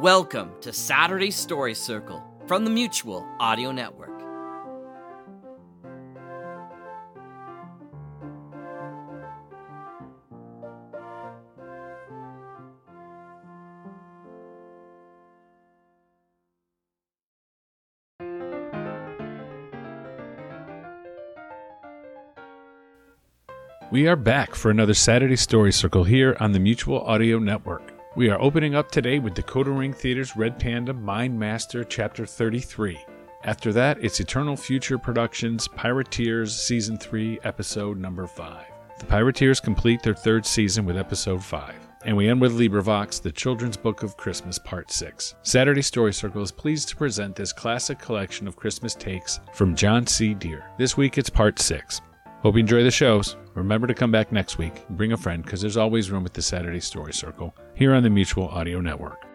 Welcome to Saturday Story Circle from the Mutual Audio Network. We are back for another Saturday Story Circle here on the Mutual Audio Network. We are opening up today with Decoder Ring Theater's Red Panda Mind Master Chapter 33. After that, it's Eternal Future Productions Pirateers Season 3, Episode Number 5. The Pirateers complete their third season with Episode 5. And we end with LibriVox, The Children's Book of Christmas, Part 6. Saturday Story Circle is pleased to present this classic collection of Christmas takes from John C. Dier. This week it's Part 6. Hope you enjoy the shows. Remember to come back next week bring a friend because there's always room at the Saturday Story Circle here on the Mutual Audio Network.